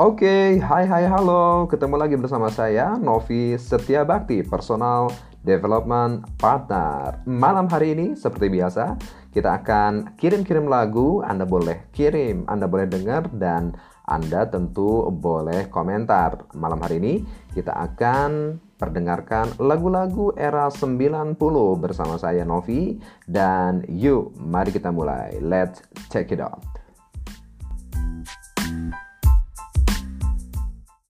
Oke, hai hai halo, ketemu lagi bersama saya Novi Setia Bakti, Personal Development Partner. Malam hari ini seperti biasa, kita akan kirim-kirim lagu, Anda boleh kirim, Anda boleh dengar dan Anda tentu boleh komentar. Malam hari ini kita akan perdengarkan lagu-lagu era 90 bersama saya Novi dan yuk mari kita mulai. Let's check it out.